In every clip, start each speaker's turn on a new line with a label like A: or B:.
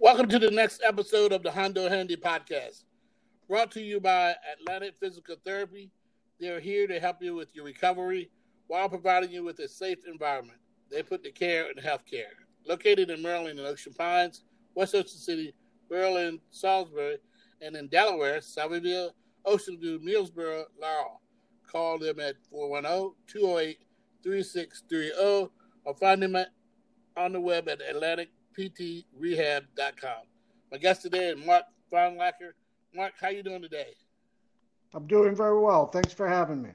A: Welcome to the next episode of the Hondo Handy Podcast, brought to you by Atlantic Physical Therapy. They're here to help you with your recovery while providing you with a safe environment. They put the care in healthcare. Located in Maryland and Ocean Pines, West Ocean City, Maryland, Salisbury, and in Delaware, Selbyville, Ocean View, Millsboro, Laurel. Call them at 410 208 3630 or find them at, on the web at atlanticptrehab.com. My guest today is Mark Flounlacker. Mark, how you doing today?
B: I'm doing very well. Thanks for having me.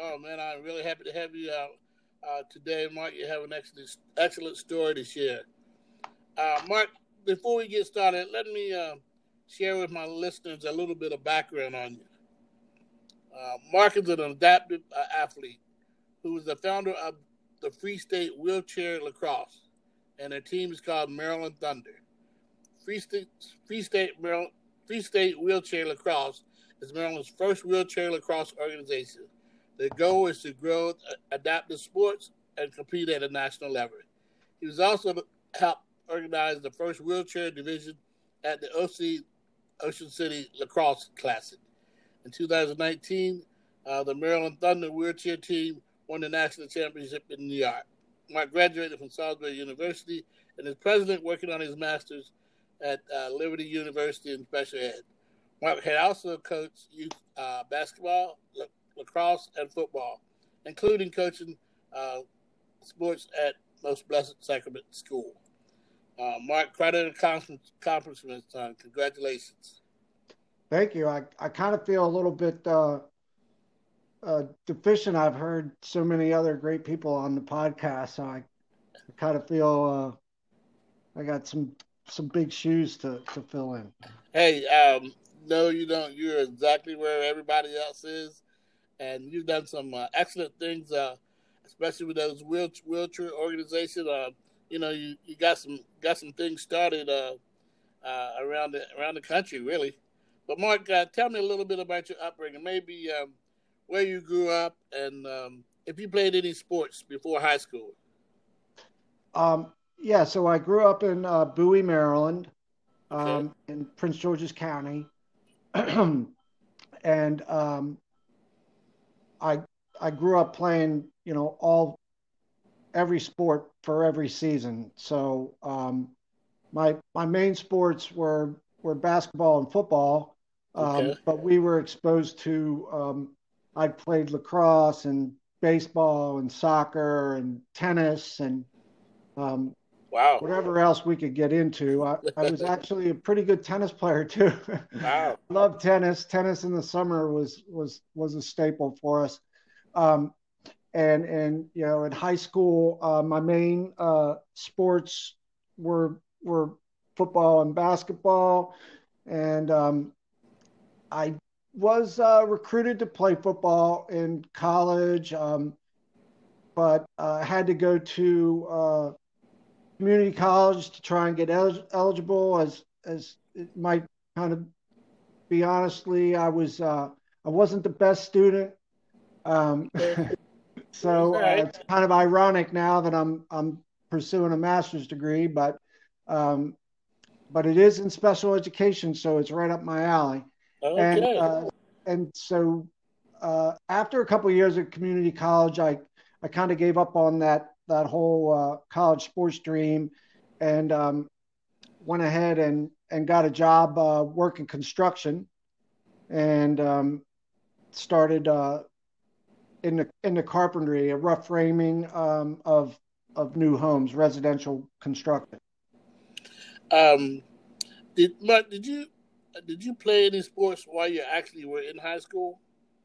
A: Oh man, I'm really happy to have you out uh, today, Mark. You have an excellent, excellent story to share. Uh, Mark, before we get started, let me uh, share with my listeners a little bit of background on you. Uh, Mark is an adaptive uh, athlete who is the founder of the Free State Wheelchair Lacrosse, and their team is called Maryland Thunder. Free State, Free State, Maryland, Free State Wheelchair Lacrosse is Maryland's first wheelchair lacrosse organization. The goal is to grow adaptive sports and compete at a national level. He was also helped organize the first wheelchair division at the OC Ocean City Lacrosse Classic. In 2019, uh, the Maryland Thunder wheelchair team won the national championship in New York. Mark graduated from Salisbury University and is president working on his master's at uh, Liberty University in special ed. Mark had also coached youth uh, basketball, la- lacrosse, and football, including coaching uh, sports at Most Blessed Sacrament School. Uh, Mark, credit accomplishments, son. Congratulations.
B: Thank you. I, I kind of feel a little bit uh, deficient. I've heard so many other great people on the podcast, so I, I kind of feel uh, I got some some big shoes to, to fill in.
A: Hey, um, no, you don't. You're exactly where everybody else is, and you've done some uh, excellent things, uh, especially with those wheelchair, wheelchair organization. Uh, you know, you, you got some got some things started uh, uh, around the around the country, really. But Mark, uh, tell me a little bit about your upbringing. Maybe um, where you grew up, and um, if you played any sports before high school.
B: Um, yeah, so I grew up in uh, Bowie, Maryland, um, okay. in Prince George's County, and um, I I grew up playing, you know, all every sport for every season. So um, my my main sports were were basketball and football, um, okay. but we were exposed to um, I played lacrosse and baseball and soccer and tennis and um,
A: wow
B: whatever else we could get into. I, I was actually a pretty good tennis player too.
A: Wow,
B: love tennis. Tennis in the summer was was was a staple for us. Um, and and you know, in high school, uh, my main uh, sports were were football and basketball, and um, I was uh, recruited to play football in college, um, but uh, had to go to uh, community college to try and get el- eligible. As as it might kind of be honestly, I was uh, I wasn't the best student, um, so uh, it's kind of ironic now that I'm I'm pursuing a master's degree, but um, but it is in special education, so it's right up my alley.
A: Okay.
B: And uh, and so uh, after a couple of years at community college, I I kind of gave up on that that whole uh, college sports dream, and um, went ahead and and got a job uh, working construction, and um, started uh, in the in the carpentry, a rough framing um, of of new homes, residential construction.
A: Um, did Mark, did you did you play any sports while you actually were in high school?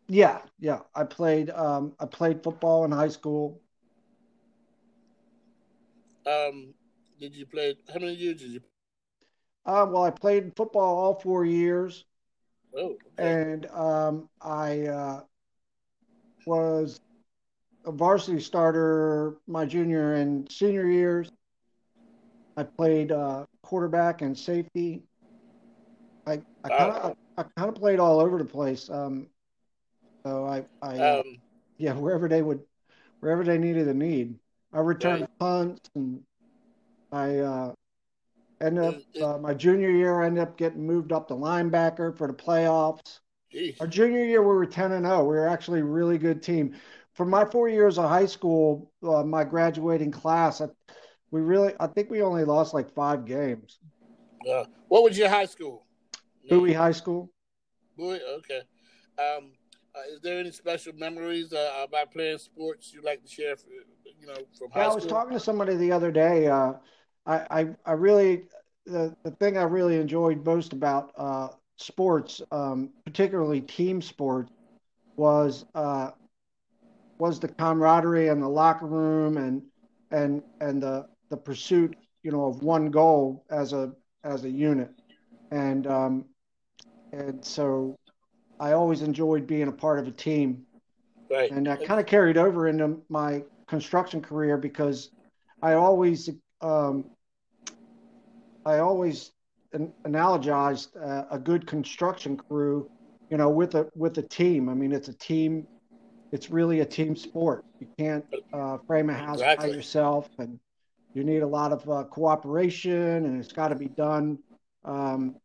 B: Yeah, yeah. I played um, I played football in high school.
A: Um, did you play? How many years did you?
B: Uh, well, I played football all four years.
A: Oh. Okay.
B: And um, I uh, was a varsity starter my junior and senior years. I played uh, quarterback and safety I I kind of I kind of played all over the place. Um, so I I um, yeah wherever they would wherever they needed a need. I returned yeah. punts and I uh, Ended up uh, my junior year. I ended up getting moved up to linebacker for the playoffs. Our junior year, we were ten and zero. Oh. We were actually a really good team. For my four years of high school, uh, my graduating class, I, we really, I think we only lost like five games.
A: Uh, what was your high school?
B: Bowie High School.
A: Bowie, okay. Um, uh, is there any special memories uh, about playing sports you'd like to share? For, you know, from high
B: I was talking to somebody the other day. Uh, I, I, I really the the thing I really enjoyed most about uh, sports, um, particularly team sports, was uh, was the camaraderie in the locker room and and and the the pursuit, you know, of one goal as a as a unit, and um, and so I always enjoyed being a part of a team.
A: Right.
B: And that kind of carried over into my construction career because I always, um, I always an- analogized uh, a good construction crew, you know, with a with a team. I mean, it's a team. It's really a team sport. You can't uh, frame a house exactly. by yourself, and you need a lot of uh, cooperation, and it's got to be done um,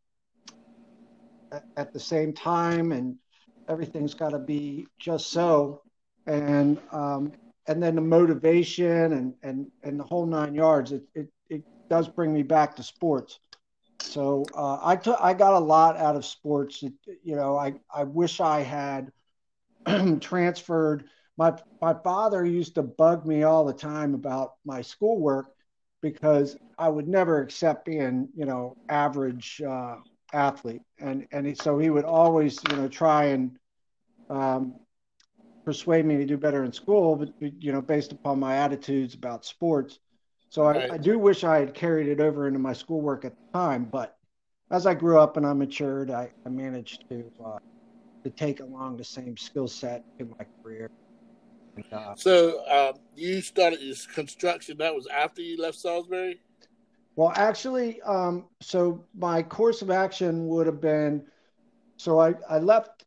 B: at the same time, and everything's got to be just so. And um, and then the motivation and and and the whole nine yards. It it, it does bring me back to sports. So uh, I took I got a lot out of sports. It, you know, I I wish I had transferred. My my father used to bug me all the time about my schoolwork because I would never accept being you know average uh, athlete, and and so he would always you know try and um, persuade me to do better in school, but you know based upon my attitudes about sports. So I, right. I do wish I had carried it over into my schoolwork at the time, but as I grew up and I matured, I, I managed to uh, to take along the same skill set in my career.
A: And, uh, so uh, you started your construction. That was after you left Salisbury.
B: Well, actually, um, so my course of action would have been so I, I left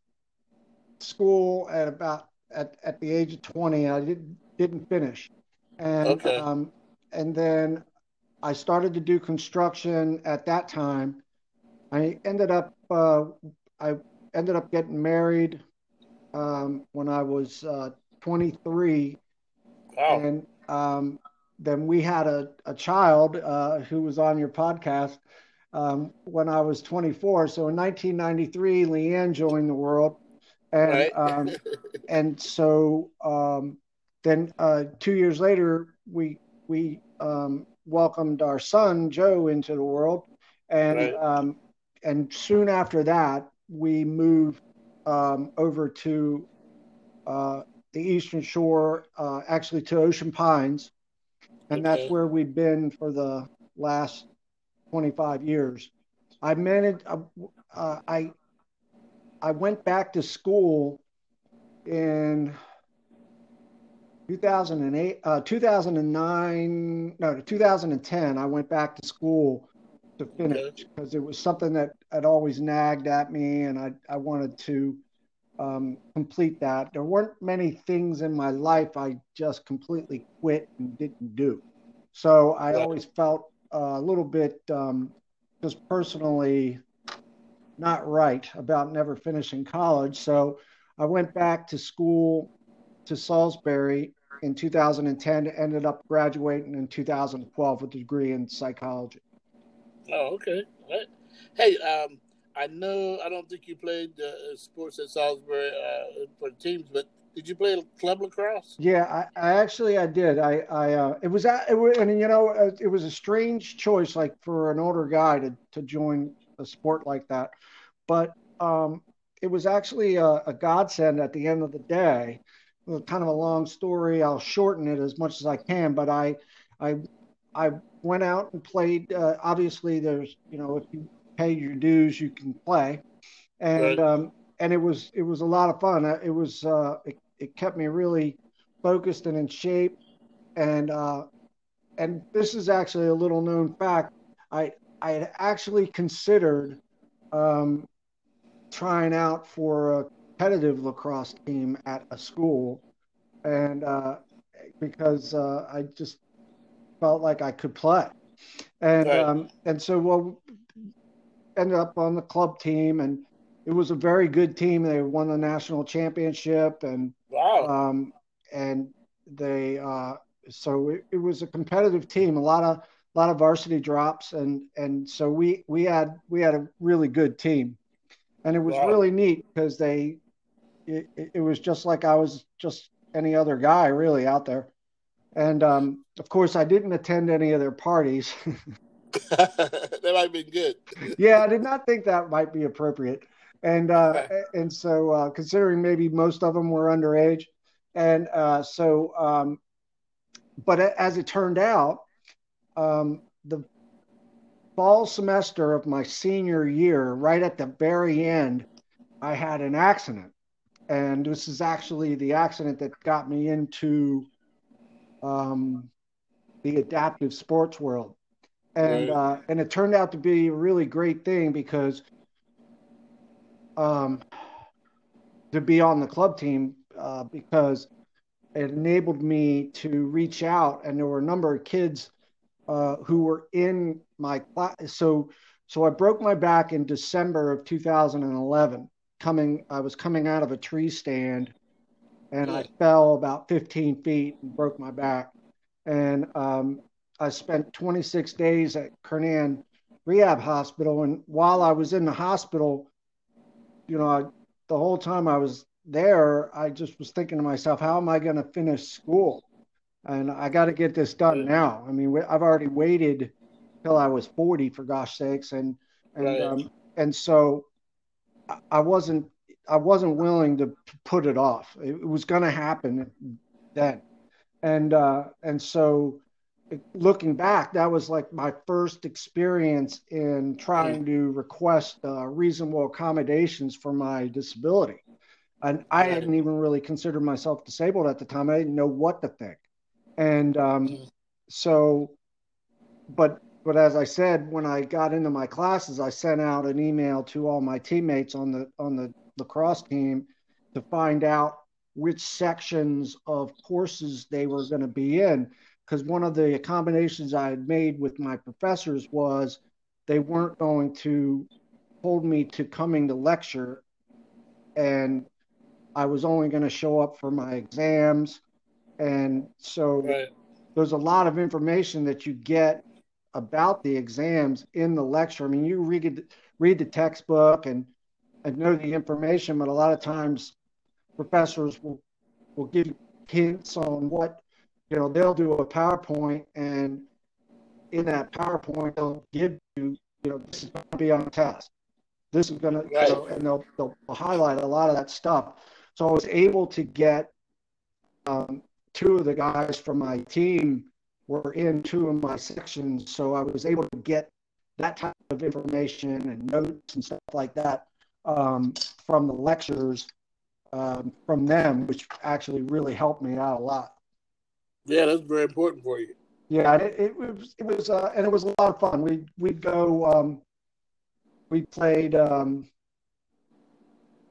B: school at about at, at the age of 20. I didn't didn't finish. And okay. um, and then I started to do construction at that time. I ended up uh, I ended up getting married um, when I was uh, 23. Wow. And um, then we had a, a child uh, who was on your podcast um, when I was 24. So in 1993, Leanne joined the world, and right. um, and so um, then uh, two years later, we we um, welcomed our son Joe into the world, and right. Um, and soon after that, we moved um, over to uh, the Eastern Shore, uh, actually to Ocean Pines and that's where we've been for the last 25 years. I managed. Uh, uh, I I went back to school in 2008, uh, 2009, no, 2010. I went back to school to finish because it was something that had always nagged at me, and I I wanted to um, complete that. There weren't many things in my life I just completely quit and didn't do. So I always felt a little bit um, just personally not right about never finishing college. So I went back to school to Salisbury in 2010, ended up graduating in 2012 with a degree in psychology.
A: Oh, okay. Hey, um, I know I don't think you played uh, sports at Salisbury uh, for teams, but did you play club lacrosse?
B: Yeah, I, I actually I did. I I uh, it was it was, and you know uh, it was a strange choice, like for an older guy to to join a sport like that, but um, it was actually a, a godsend at the end of the day. Kind of a long story. I'll shorten it as much as I can, but I I I went out and played. Uh, obviously, there's you know if you pay your dues, you can play, and right. um, and it was it was a lot of fun. Uh, it was uh, it, it kept me really focused and in shape, and uh, and this is actually a little known fact. I I had actually considered um, trying out for a competitive lacrosse team at a school, and uh, because uh, I just felt like I could play. and right. um, and so well, ended up on the club team, and it was a very good team. They won the national championship, and
A: wow,
B: um, and they uh, so it, it was a competitive team. A lot of a lot of varsity drops, and and so we we had we had a really good team, and it was wow. really neat because they it, it was just like I was just any other guy really out there. And um, of course, I didn't attend any of their parties.
A: that might have been good.
B: yeah, I did not think that might be appropriate. And uh, and so, uh, considering maybe most of them were underage, and uh, so, um, but as it turned out, um, the fall semester of my senior year, right at the very end, I had an accident and this is actually the accident that got me into um, the adaptive sports world, and right. uh, and it turned out to be a really great thing because um, to be on the club team uh, because it enabled me to reach out, and there were a number of kids uh, who were in my class. So so I broke my back in December of 2011 coming I was coming out of a tree stand and I fell about 15 feet and broke my back. And um, I spent 26 days at Kernan Rehab Hospital. And while I was in the hospital, you know, I, the whole time I was there, I just was thinking to myself, how am I going to finish school? And I got to get this done now. I mean, I've already waited till I was 40, for gosh sakes. And, and, right. um, and so I wasn't I wasn't willing to put it off. It was going to happen then, and uh, and so looking back, that was like my first experience in trying to request uh, reasonable accommodations for my disability. And I hadn't even really considered myself disabled at the time. I didn't know what to think. And um, mm. so, but but as I said, when I got into my classes, I sent out an email to all my teammates on the on the lacrosse team to find out which sections of courses they were going to be in. Because one of the accommodations I had made with my professors was they weren't going to hold me to coming to lecture, and I was only going to show up for my exams. And so right. there's a lot of information that you get about the exams in the lecture. I mean, you read read the textbook and and know the information, but a lot of times professors will will give you hints on what you know. They'll do a PowerPoint, and in that PowerPoint, they'll give you you know this is going to be on test. This is going to, right. you know, and they'll they'll highlight a lot of that stuff. So I was able to get um, two of the guys from my team were in two of my sections. So I was able to get that type of information and notes and stuff like that um, from the lectures um, from them, which actually really helped me out a lot.
A: Yeah, that's very important for you.
B: Yeah, it, it was it was uh, and it was a lot of fun. We we'd go. Um, we played um,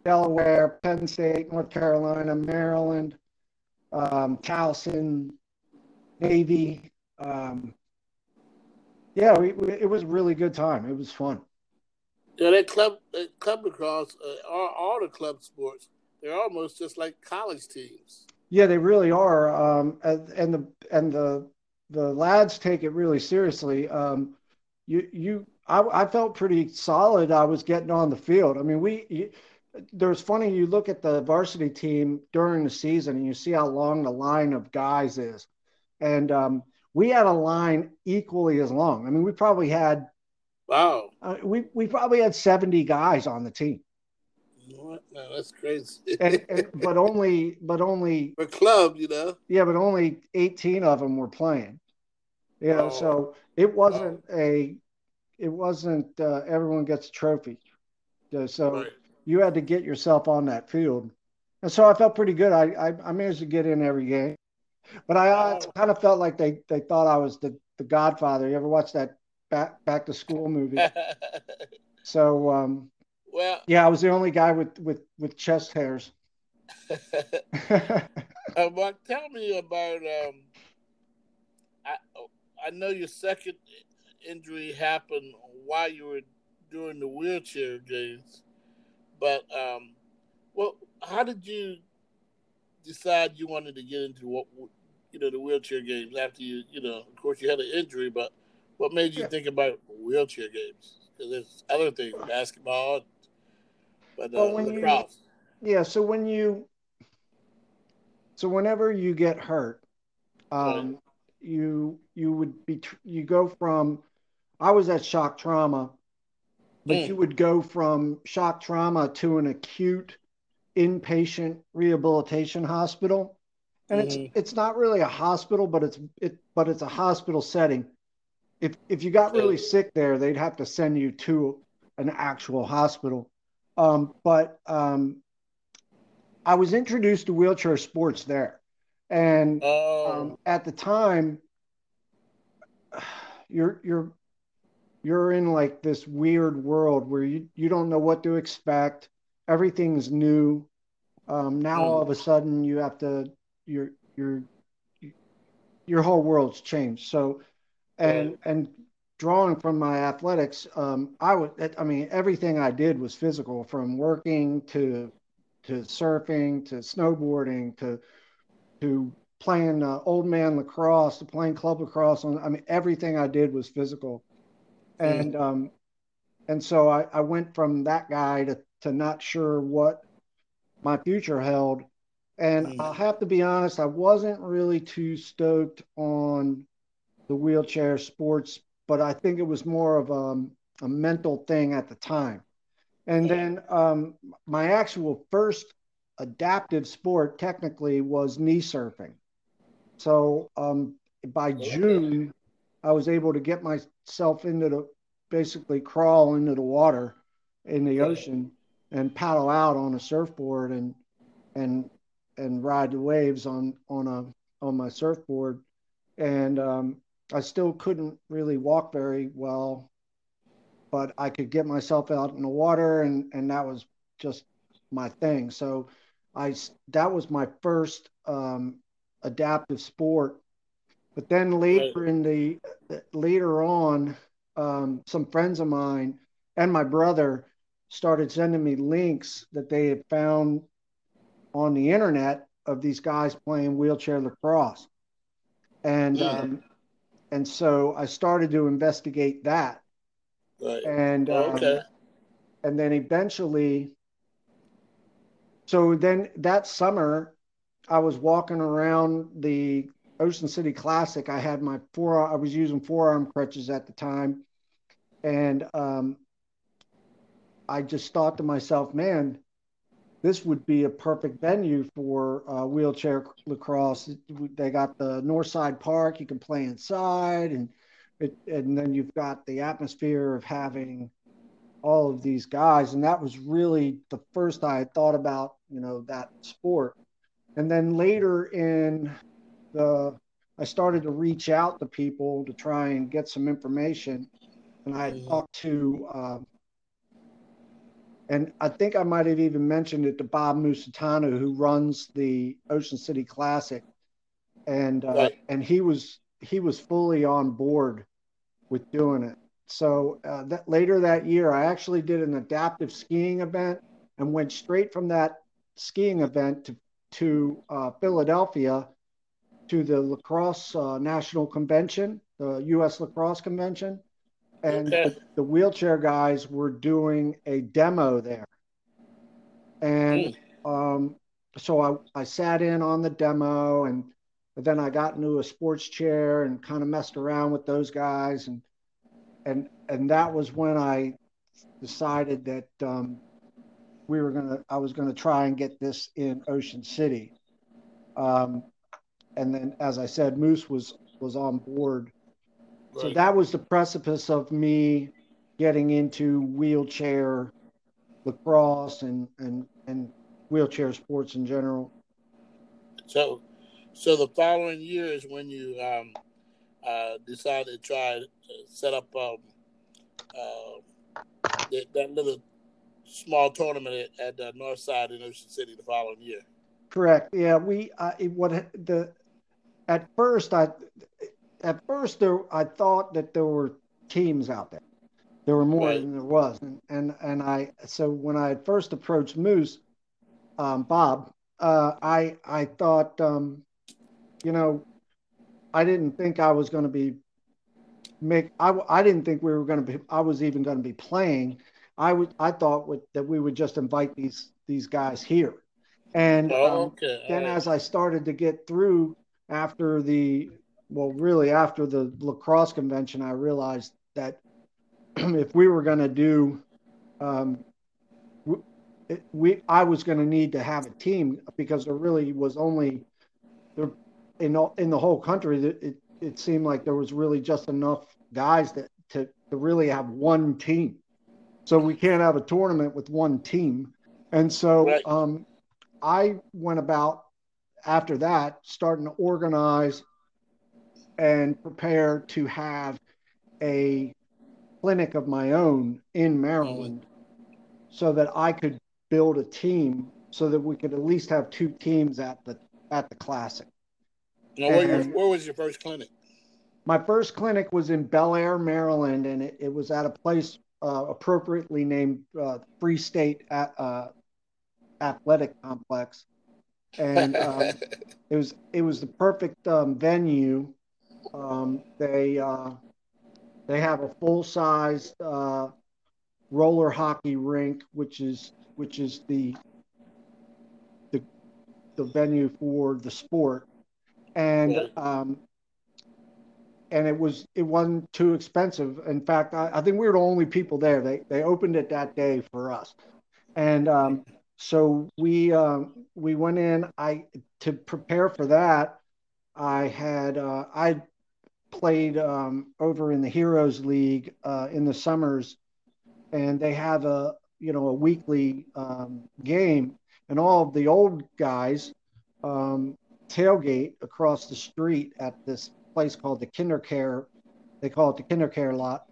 B: Delaware, Penn State, North Carolina, Maryland, um, Towson, Navy, um, yeah, we, we, it was a really good time. It was fun.
A: Yeah, that club, that club lacrosse, uh, all, all the club sports, they're almost just like college teams.
B: Yeah, they really are. Um, and, and the and the the lads take it really seriously. Um, you you, I, I felt pretty solid. I was getting on the field. I mean, we. You, there's funny. You look at the varsity team during the season, and you see how long the line of guys is, and um, we had a line equally as long. I mean, we probably had
A: wow,
B: uh, we we probably had seventy guys on the team.
A: What? No, that's crazy.
B: and, and, but only, but only
A: a club, you know.
B: Yeah, but only eighteen of them were playing. You know, oh. so it wasn't oh. a, it wasn't uh, everyone gets a trophy. So right. you had to get yourself on that field, and so I felt pretty good. I, I I managed to get in every game. But I, I kind of felt like they, they thought I was the, the Godfather. You ever watch that back back to school movie? so um,
A: well,
B: yeah, I was the only guy with with with chest hairs.
A: uh, Mark, tell me about. Um, I I know your second injury happened while you were doing the wheelchair games, but um, well, how did you decide you wanted to get into what you know the wheelchair games after you you know of course you had an injury, but what made you yeah. think about wheelchair games? Because there's other things, basketball, but uh, well, when lacrosse.
B: You, yeah, so when you so whenever you get hurt, um, right. you you would be you go from I was at shock trauma, but mm. you would go from shock trauma to an acute inpatient rehabilitation hospital. And mm-hmm. it's it's not really a hospital, but it's it but it's a hospital setting. If if you got really sick there, they'd have to send you to an actual hospital. Um, but um, I was introduced to wheelchair sports there, and oh. um, at the time, you're you're you're in like this weird world where you you don't know what to expect. Everything's new. Um, now mm. all of a sudden you have to your your your whole world's changed. So, and and drawing from my athletics, um, I would I mean everything I did was physical, from working to to surfing to snowboarding to to playing uh, old man lacrosse to playing club lacrosse. On, I mean everything I did was physical Mm-hmm. and um, and so I, I went from that guy to to not sure what my future held. And mm. I'll have to be honest, I wasn't really too stoked on the wheelchair sports, but I think it was more of a, um, a mental thing at the time. And then um, my actual first adaptive sport technically was knee surfing. So um, by June, I was able to get myself into the basically crawl into the water in the ocean and paddle out on a surfboard and and and ride the waves on on a on my surfboard and um, I still couldn't really walk very well but I could get myself out in the water and and that was just my thing. So I that was my first um, adaptive sport. But then later in the later on, um, some friends of mine and my brother started sending me links that they had found on the internet of these guys playing wheelchair lacrosse, and yeah. um, and so I started to investigate that.
A: Right.
B: And um, okay. And then eventually, so then that summer, I was walking around the Ocean City Classic, I had my four. I was using forearm crutches at the time, and um, I just thought to myself, man, this would be a perfect venue for uh, wheelchair lacrosse. They got the Northside Park; you can play inside, and it, and then you've got the atmosphere of having all of these guys, and that was really the first I had thought about, you know, that sport. And then later in the I started to reach out to people to try and get some information, and I mm-hmm. talked to, um, and I think I might have even mentioned it to Bob Musitano, who runs the Ocean City Classic, and uh, right. and he was he was fully on board with doing it. So uh, that later that year, I actually did an adaptive skiing event and went straight from that skiing event to to uh, Philadelphia to the lacrosse uh, national convention, the U.S. lacrosse convention, and okay. the, the, wheelchair guys were doing a demo there, and mm. um, so I, I sat in on the demo, and then I got into a sports chair and kind of messed around with those guys, and and and that was when I decided that um, we were gonna I was gonna try and get this in Ocean City. Um, and then as I said, Moose was was on board. Right. So that was the precipice of me getting into wheelchair lacrosse and and and wheelchair sports in general.
A: So, so the following year is when you um, uh, decided to try to set up um, uh, that, that, little small tournament at, at the North Side in Ocean City the following year.
B: Correct. Yeah, we uh, what the at first I at first there I thought that there were teams out there. There were more
A: Right.
B: than there was, and and and I so when I first approached Moose, um, Bob, uh, I I thought, um, you know, I didn't think I was going to be make I I didn't think we were going to be I was even going to be playing. I would I thought would, that we would just invite these these guys here, and
A: Oh,
B: um, then
A: All right.
B: as I started to get through after the well, really after the lacrosse convention, I realized that if we were going to do, um, we I was going to need to have a team because there really was only there in all, in the whole country. It, it it seemed like there was really just enough guys that to to really have one team. So we can't have a tournament with one team, and so
A: Right.
B: um, I went about after that starting to organize and prepare to have a clinic of my own in Maryland so that I could build a team so that we could at least have two teams at the at the classic.
A: Now, where, where was your first clinic?
B: My first clinic was in Bel Air, Maryland, and it, it was at a place uh, appropriately named uh, Free State at, uh, Athletic Complex, and um, it was it was the perfect um, venue. Um, they uh, they have a full sized uh, roller hockey rink, which is which is the the the venue for the sport, and um, and it was it wasn't too expensive. In fact, I, I think we were the only people there. They they opened it that day for us, and um, so we um, we went in. I to prepare for that. I had uh, I played um, over in the Heroes League uh, in the summers, and they have a you know a weekly um, game, and all of the old guys um, tailgate across the street at this place called the Kindercare. They call it the Kindercare lot,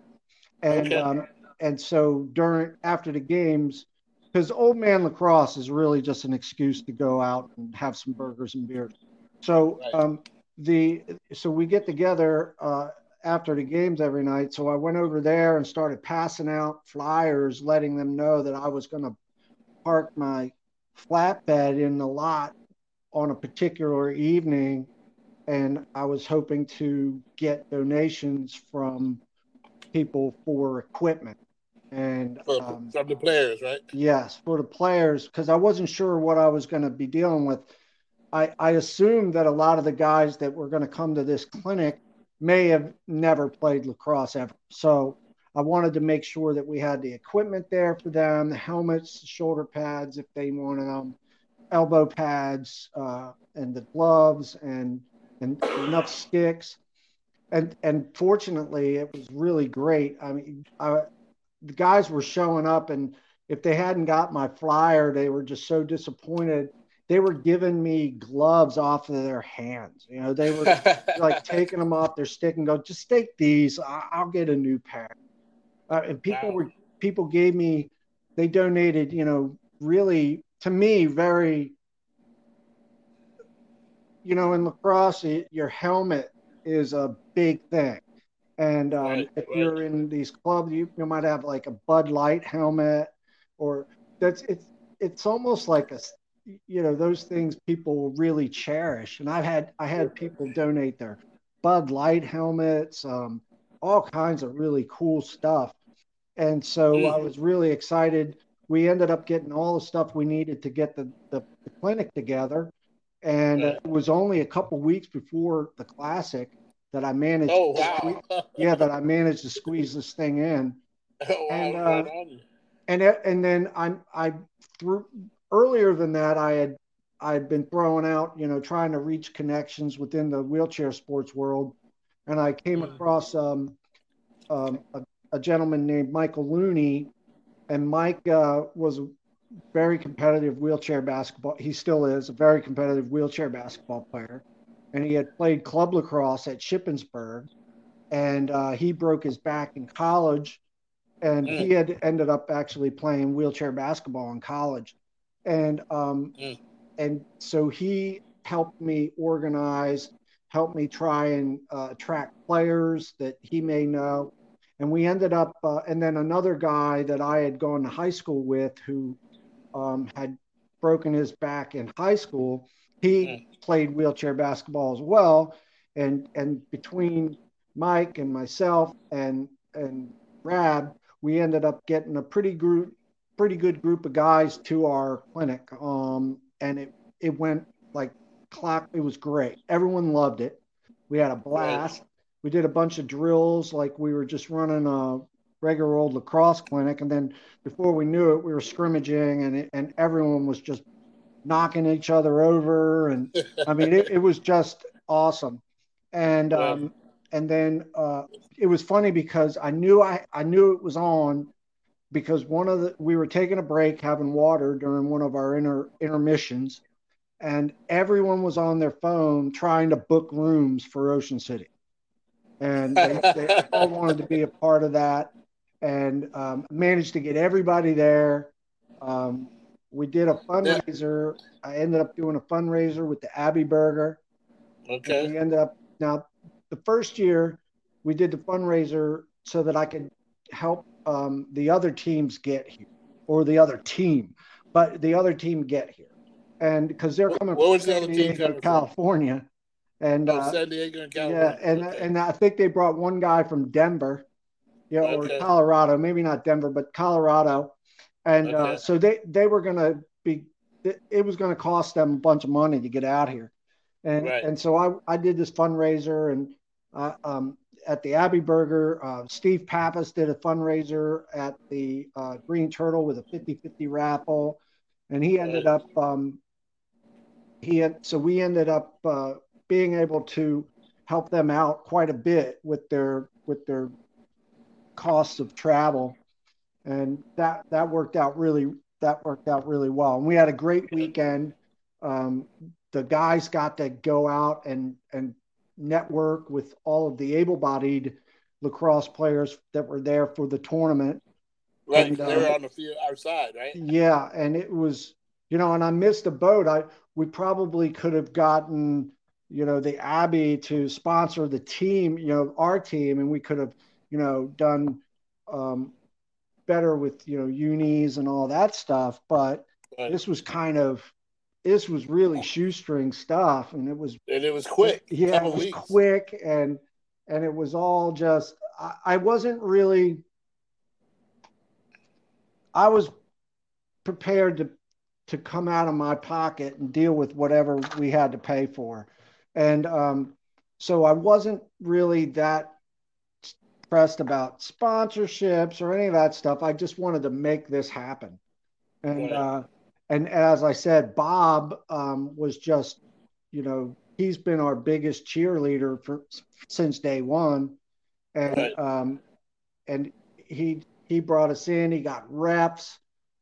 B: and
A: Okay.
B: um, and so during after the games, because old man lacrosse is really just an excuse to go out and have some burgers and beers. So
A: Right.
B: um, the so we get together uh, after the games every night. So I went over there and started passing out flyers, letting them know that I was going to park my flatbed in the lot on a particular evening, and I was hoping to get donations from people for equipment. And
A: For,
B: um,
A: from the players, right?
B: Yes, for the players, because I wasn't sure what I was going to be dealing with. I, I assumed that a lot of the guys that were going to come to this clinic may have never played lacrosse ever. So I wanted to make sure that we had the equipment there for them, the helmets, the shoulder pads if they wanted them, elbow pads, uh, and the gloves, and and enough sticks. And and fortunately, it was really great. I mean, I, the guys were showing up and if they hadn't got my flyer they were just so disappointed they were giving me gloves off of their hands you know they were like taking them off their stick and go just take these I- i'll get a new pair uh, and people
A: Wow.
B: were people gave me they donated you know really to me very you know in lacrosse it, your helmet is a big thing and um,
A: Right,
B: if
A: right.
B: you're in these clubs, you, you might have like a Bud Light helmet, or that's it's it's almost like a you know those things people really cherish. And I've had I had people donate their Bud Light helmets, um, all kinds of really cool stuff. And so
A: Mm.
B: I was really excited. We ended up getting all the stuff we needed to get the, the, the clinic together. And uh,
A: Right.
B: it was only a couple weeks before the classic that I managed.
A: oh
B: to sque- yeah, that I managed to squeeze this thing in.
A: oh wow!
B: and, uh. And and then I'm I through earlier than that I had I'd been throwing out you know trying to reach connections within the wheelchair sports world, and I came
A: Mm.
B: across um, um, a, a gentleman named Michael Looney, and Mike uh, was a very competitive wheelchair basketball. He still is a very competitive wheelchair basketball player, and he had played club lacrosse at Shippensburg, and uh, he broke his back in college, and
A: Mm.
B: he had ended up actually playing wheelchair basketball in college, and um,
A: Mm.
B: and so he helped me organize, helped me try and uh, attract players that he may know, and we ended up, uh, and then another guy that I had gone to high school with who um, had broken his back in high school. He mm. played wheelchair basketball as well, and and between Mike and myself and and Rab, we ended up getting a pretty group, pretty good group of guys to our clinic. Um, and it it went like clock. It was great. Everyone loved it. We had a blast. We did a bunch of drills, like we were just running a regular old lacrosse clinic, and then before we knew it, we were scrimmaging, and it, and everyone was just knocking each other over, and I mean, it, it was just awesome. And um, and then uh, it was funny because I knew I I knew it was on because one of the we were taking a break having water during one of our inter intermissions and everyone was on their phone trying to book rooms for Ocean City. And they, they all wanted to be a part of that and um, managed to get everybody there. Um, we did a fundraiser. I ended up doing a fundraiser with the Abbey Burger.
A: Okay.
B: we ended up now the first year we did the fundraiser so that I could help um, the other teams get here or the other team, but the other team get here. And because they're coming
A: what, from San
B: Diego, California. And
A: oh, uh, San Diego and California.
B: Yeah, and okay. and I think they brought one guy from Denver, you know, okay. or Colorado, maybe not Denver, but Colorado. And uh, okay. uh, so they they were gonna be it was going to cost them a bunch of money to get out here. And right. and so I, I did this fundraiser and uh, um, at the Abbey Burger. Uh, Steve Pappas did a fundraiser at the uh, Green Turtle with a 50-50 raffle, and he ended up um, he had so we ended up uh, being able to help them out quite a bit with their with their costs of travel, and that that worked out really that worked out really well. And we had a great weekend. Um, the guys got to go out and and network with all of the able-bodied lacrosse players that were there for the tournament.
A: Right, and, they were on the field outside, right?
B: Yeah, and it was, you know, and I missed a boat. I we probably could have gotten, you know, the Abbey to sponsor the team, you know, our team, and we could have, you know, done um, better with you know unis and all that stuff. But right. this was kind of this was really shoestring stuff, and it was
A: and it was quick.
B: Yeah, it was weeks. quick, and and it was all just. I, I wasn't really. I was prepared to to come out of my pocket and deal with whatever we had to pay for, and um, so I wasn't really that pressed about sponsorships or any of that stuff. I just wanted to make this happen, and. Uh, and as I said, Bob um, was just, you know, he's been our biggest cheerleader for since day one, and right. um, and he he brought us in. He got reps,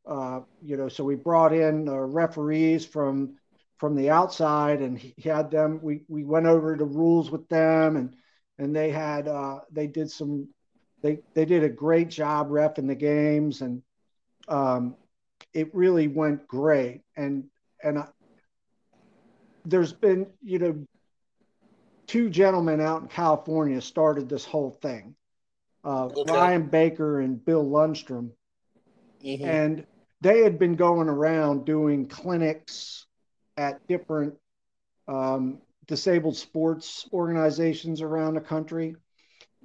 B: uh, you know, so we brought in uh, referees from from the outside, and he had them. We we went over the rules with them, and and they had uh, they did some they they did a great job refing the games, and um, it really went great. And and I, there's been you know two gentlemen out in California started this whole thing, uh, okay. Ryan Baker and Bill Lundstrom, mm-hmm. and they had been going around doing clinics at different um, disabled sports organizations around the country,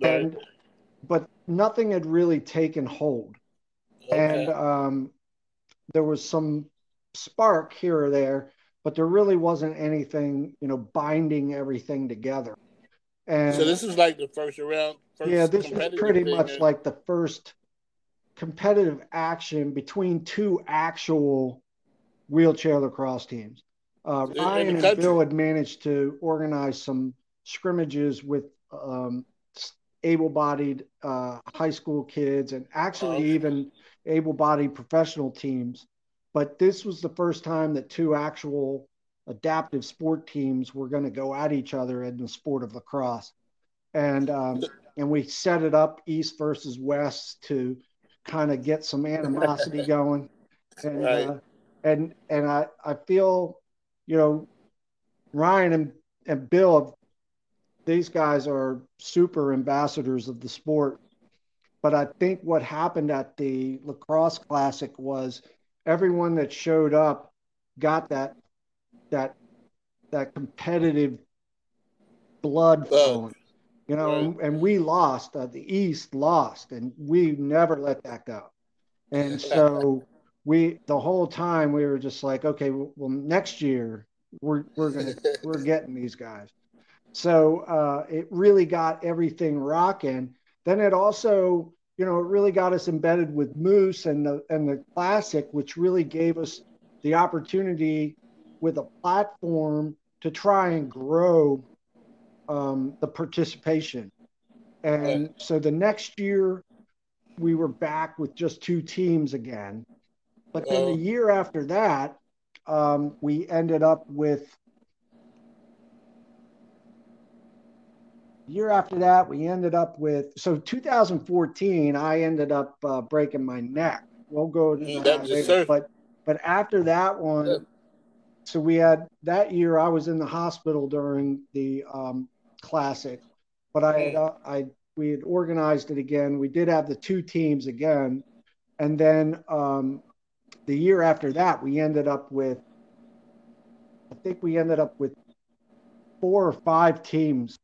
B: right. and but nothing had really taken hold. Okay. And um, there was some spark here or there, but there really wasn't anything, you know, binding everything together. And
A: so this is like the first round. First
B: yeah, this is pretty much like the first competitive action between two actual wheelchair lacrosse teams. Uh, Ryan and Bill had managed to organize some scrimmages with um, able-bodied uh, high school kids and actually okay. even able-bodied professional teams. But this was the first time that two actual adaptive sport teams were going to go at each other in the sport of lacrosse, and um, and we set it up East versus West to kind of get some animosity going, and right. uh, and and I I feel, you know, Ryan and and Bill, these guys are super ambassadors of the sport but I think what happened at the lacrosse classic was everyone that showed up got that that that competitive blood flowing you know right. and, and, we lost uh, the east lost and we never let that go. And so we the whole time we were just like okay well next year we're we're gonna we're getting these guys. So uh, it really got everything rocking then it also you know it really got us embedded with moose and the and the classic which really gave us the opportunity with a platform to try and grow um, the participation. And so the next year we were back with just two teams again. But then the year after that, um, we ended up with. Year after that, we ended up with so 2014. I ended up uh, breaking my neck. We'll go to mm, that later, but but after that one, yeah. so we had that year. I was in the hospital during the um, classic, but I had, uh, I we had organized it again. We did have the two teams again, and then um, the year after that, we ended up with, I think we ended up with four or five teams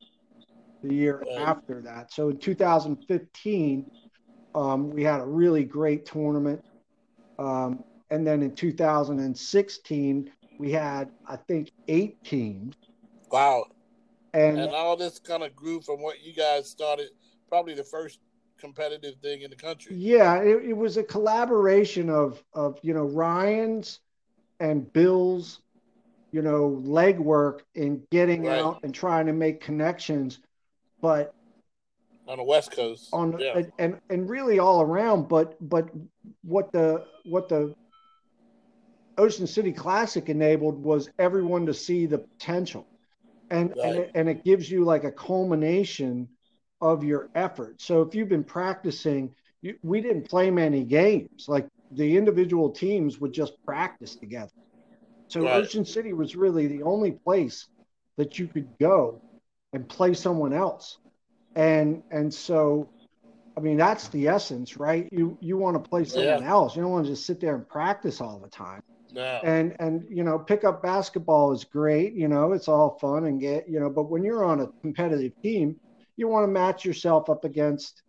B: the year after that. So in 2015, um, we had a really great tournament. Um, and then in 2016, we had, I think, eight teams.
A: Wow. And, and all this kind of grew from what you guys started, probably the first competitive thing in the country.
B: Yeah, it, it was a collaboration of of you know Ryan's and Bill's, you know, legwork in getting right. out and trying to make connections, but
A: on the West Coast,
B: on yeah. and and really all around. But but what the what the Ocean City Classic enabled was everyone to see the potential, and right. and, it, and it gives you like a culmination of your effort. So if you've been practicing, you, we didn't play many games. Like the individual teams would just practice together. So right. Ocean City was really the only place that you could go and play someone else. And and so I mean that's the essence, right? You you want to play someone yeah. else. You don't want to just sit there and practice all the time. No. And and you know, pickup basketball is great, you know, it's all fun and get, you know, but when you're on a competitive team, you want to match yourself up against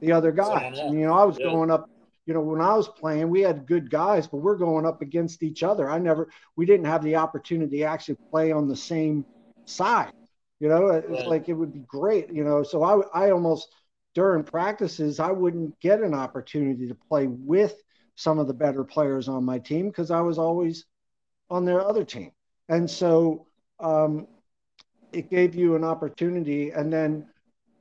B: the other guys. And, you know, I was yeah. going up, you know, when I was playing, we had good guys, but we're going up against each other. I never, we didn't have the opportunity to actually play on the same side. You know, it's right. like it would be great, you know. So I, I almost, during practices, I wouldn't get an opportunity to play with some of the better players on my team because I was always on their other team. And so um, it gave you an opportunity. And then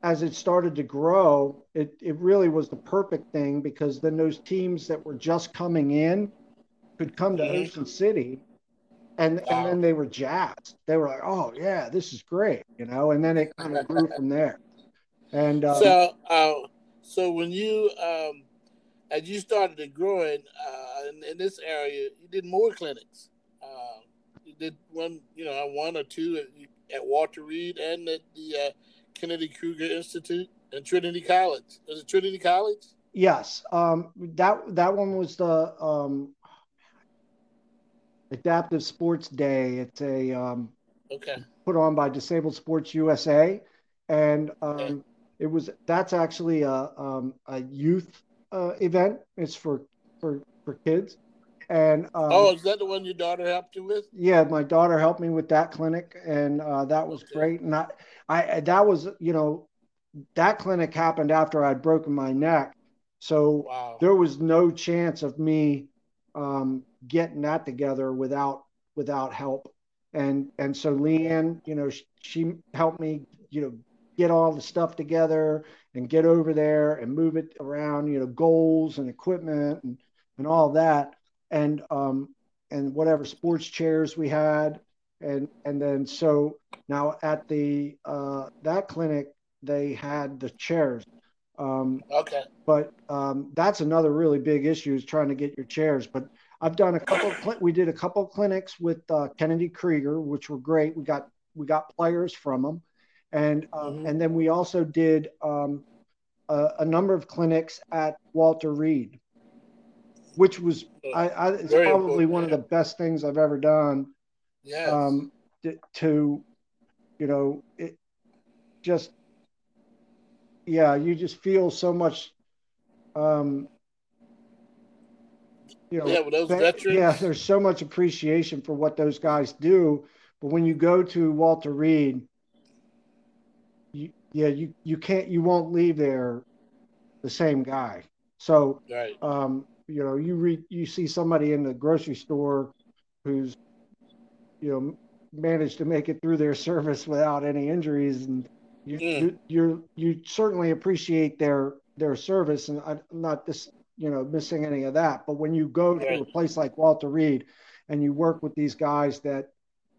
B: as it started to grow, it, it really was the perfect thing because then those teams that were just coming in could come to mm-hmm. Ocean City and, wow. and then they were jazzed. They were like, oh, yeah, this is great, you know, and then it kind of grew from there. And
A: uh, so, uh, so when you, um, as you started to grow in, uh, in, in, this area, you did more clinics. Uh, you did one, you know, one or two at, at Walter Reed and at the uh, Kennedy Krieger Institute and Trinity College. Is it Trinity College?
B: Yes. Um, that that one was the um, Adaptive Sports Day. It's a um,
A: okay
B: put on by Disabled Sports USA, and um, okay. it was that's actually a um, a youth uh, event. It's for for for kids. And um,
A: oh, is that the one your daughter helped you with?
B: Yeah, my daughter helped me with that clinic, and uh, that was okay. great. And I, I, that was, you know, that clinic happened after I'd broken my neck, so wow. there was no chance of me um, getting that together without without help. And and so Leanne, you know, she, she helped me, you know, get all the stuff together and get over there and move it around, you know, goals and equipment and and all that and um, and whatever sports chairs we had, and and then so now at the uh, that clinic they had the chairs.
A: Um, okay.
B: But um, that's another really big issue is trying to get your chairs. But I've done a couple. Cl- we did a couple clinics with uh, Kennedy Krieger, which were great. We got we got players from them, and um, mm-hmm. and then we also did um, a, a, number of clinics at Walter Reed, which was I, I it's Very probably one yeah. of the best things I've ever done.
A: Yes. Um,
B: to, you know, it just yeah, you just feel so much. Um, you know,
A: yeah, those veterans.
B: Yeah, there's so much appreciation for what those guys do, but when you go to Walter Reed, you, yeah, you you can't, you won't leave there the same guy. So,
A: right.
B: um, you know, you read, you see somebody in the grocery store who's, you know, managed to make it through their service without any injuries, and you mm. you you certainly appreciate their their service, and I'm not this you know missing any of that. But when you go right. to a place like Walter Reed, and you work with these guys that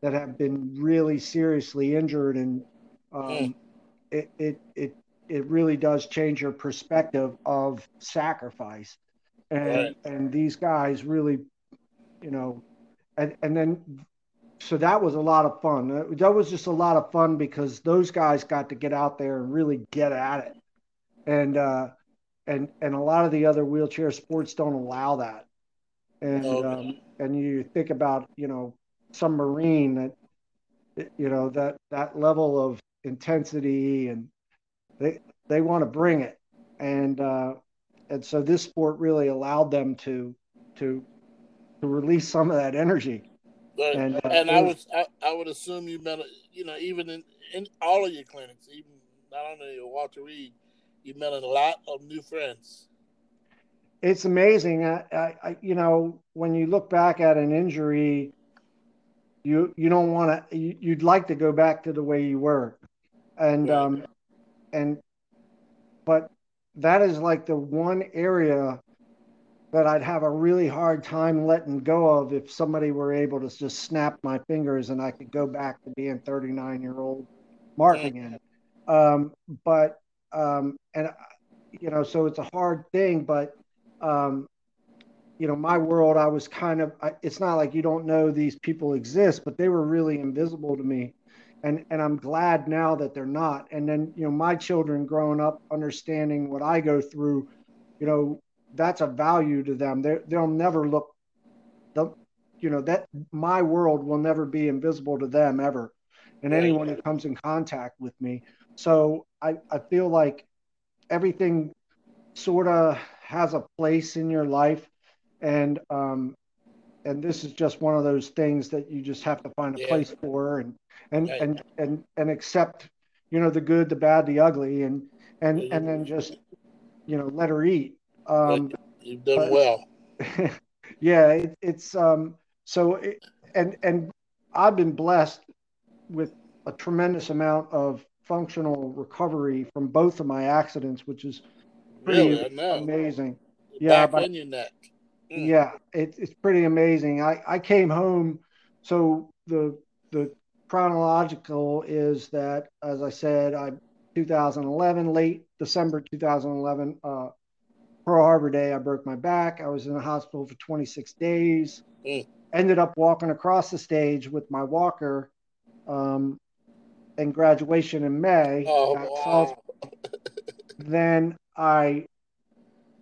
B: that have been really seriously injured, and um, mm. it it it it really does change your perspective of sacrifice, and right. and these guys really, you know, and and then so that was a lot of fun. That was just a lot of fun because those guys got to get out there and really get at it, and uh, and and a lot of the other wheelchair sports don't allow that. And okay. um, and you think about you know some marine that you know that that level of intensity and they they want to bring it and uh, and so this sport really allowed them to to to release some of that energy
A: and, uh, and I was I, I, would assume you met you know even in, in all of your clinics, even not only Walter Reed, you met a lot of new friends.
B: It's amazing. I, I, you know when you look back at an injury, you you don't want to. You, would like to go back to the way you were, and right. um, and but that is like the one area that I'd have a really hard time letting go of if somebody were able to just snap my fingers and I could go back to being 39 year old Mark mm. again. Um, but, um, and, you know, so it's a hard thing, but, um, you know, my world, I was kind of, I, it's not like you don't know these people exist, but they were really invisible to me. And, and I'm glad now that they're not. And then, you know, my children growing up understanding what I go through, you know, that's a value to them. They they'll never look, they'll, you know that my world will never be invisible to them ever, and anyone who comes in contact with me. So I I feel like everything sort of has a place in your life, and um and this is just one of those things that you just have to find a yeah. place for and and and and and accept you know the good the bad the ugly and and and then just you know let her eat um,
A: You've done well.
B: yeah, it, it's um, so it, and and I've been blessed with a tremendous amount of functional recovery from both of my accidents, which is pretty really? amazing.
A: yeah, but, mm.
B: yeah, it, it's pretty amazing. I I came home, so the the chronological is that as I said, I 2011 late December 2011. Uh, Pearl Harbor Day, I broke my back. I was in the hospital for 26 days. Mm. Ended up walking across the stage with my walker um, and graduation in May.
A: Oh, wow.
B: then I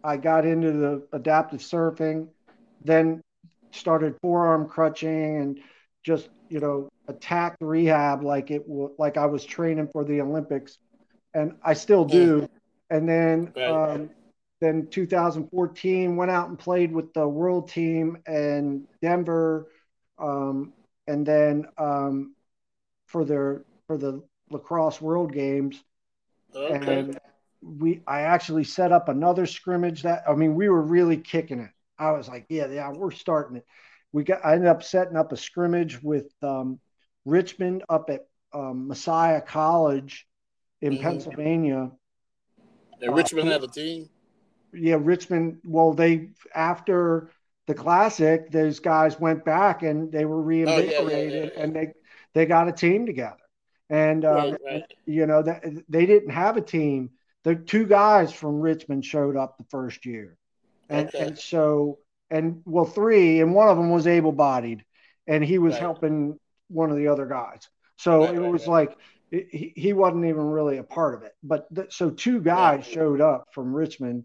B: I got into the adaptive surfing, then started forearm crutching and just you know attacked rehab like it like I was training for the Olympics, and I still do. Mm. And then right. um, then 2014 went out and played with the world team in Denver, um, and then um, for the for the lacrosse world games.
A: Okay.
B: And we I actually set up another scrimmage that I mean we were really kicking it. I was like, yeah, yeah, we're starting it. We got I ended up setting up a scrimmage with um, Richmond up at um, Messiah College in mm-hmm. Pennsylvania.
A: And Richmond uh, had a team
B: yeah, Richmond. Well, they after the classic, those guys went back and they were reinvigorated, oh, yeah, yeah, yeah, and they they got a team together. And um, right, right. you know that they didn't have a team. The two guys from Richmond showed up the first year, and okay. and so and well three, and one of them was able bodied, and he was right. helping one of the other guys. So it was like he, he wasn't even really a part of it. But th- so two guys showed up from Richmond,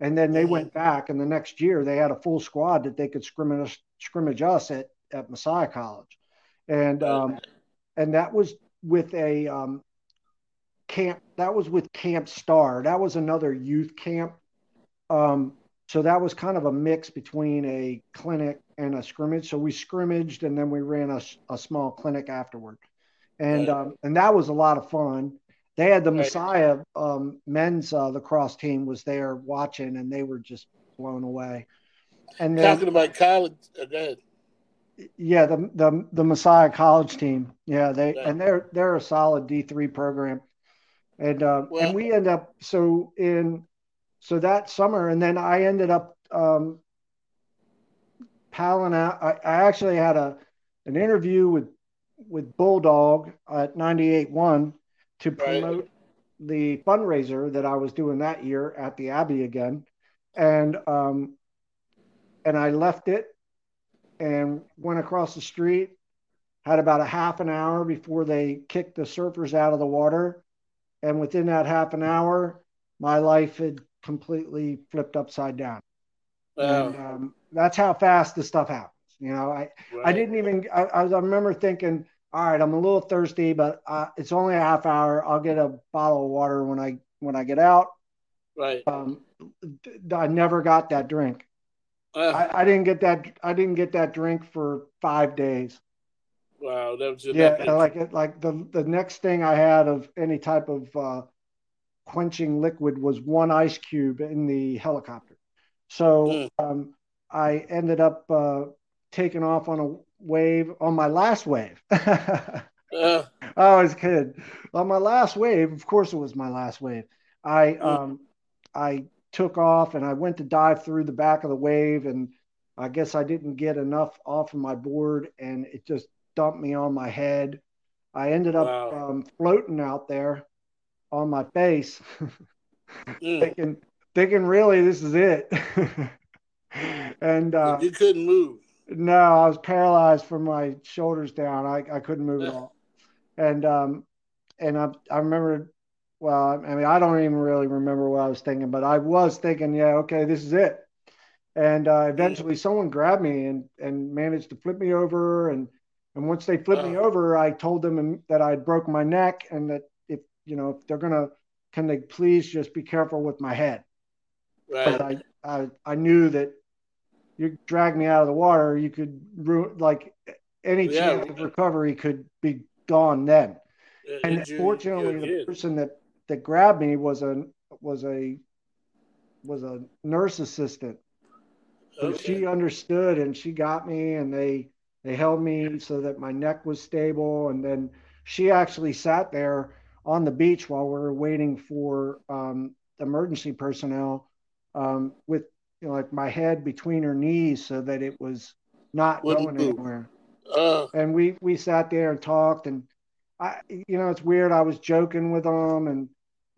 B: and then they mm-hmm. went back, and the next year they had a full squad that they could scrimmage scrimmage us at at Messiah College, and um, and that was with a um, camp. That was with Camp Star. That was another youth camp. Um, so that was kind of a mix between a clinic and a scrimmage. So we scrimmaged and then we ran a, a small clinic afterward, and um, and that was a lot of fun. They had the Messiah um, men's uh, lacrosse team was there watching, and they were just blown away.
A: And then, talking about college, uh, go ahead.
B: Yeah, the the the Messiah College team. Yeah, they yeah. and they're they're a solid D three program, and uh, well, and we end up so in so that summer, and then I ended up um, palling out. I, I actually had a an interview with with Bulldog at 98.1 to promote right. the fundraiser that I was doing that year at the Abbey again, and um, and I left it and went across the street. Had about a half an hour before they kicked the surfers out of the water, and within that half an hour, my life had completely flipped upside down. Wow. And um, that's how fast this stuff happens. You know, I right. I didn't even I, I, remember thinking, all right, I'm a little thirsty, but uh, it's only a half hour. I'll get a bottle of water when I when I get out.
A: Right. Um,
B: I never got that drink. Uh, I, I, didn't get that. I didn't get that drink for five days.
A: Wow, that was
B: yeah. Like it, like the the next thing I had of any type of uh, quenching liquid was one ice cube in the helicopter. So mm. um, I ended up uh, taking off on a wave on my last wave. uh. I was kidding. On my last wave, of course, it was my last wave. I mm. um, I took off and I went to dive through the back of the wave, and I guess I didn't get enough off of my board, and it just dumped me on my head. I ended up wow. um, floating out there on my face, mm. thinking, thinking, really, this is it. and uh,
A: you couldn't move.
B: No, I was paralyzed from my shoulders down. I, I couldn't move at all. And um, and I I remember. Well, I mean, I don't even really remember what I was thinking, but I was thinking, yeah, okay, this is it. And uh, eventually, someone grabbed me and and managed to flip me over. And and once they flipped me over, I told them that I broke my neck and that if you know, if they're gonna, can they please just be careful with my head? Right. I, I, I knew that you drag me out of the water, you could ruin like any yeah, chance of recovery could be gone then. and you, fortunately, the person that that grabbed me was a was a was a nurse assistant. So okay. she understood and she got me and they they held me so that my neck was stable and then she actually sat there on the beach while we were waiting for um, emergency personnel um, with you know, like my head between her knees so that it was not going anywhere. Uh, and we we sat there and talked, and I, you know, it's weird. I was joking with them, and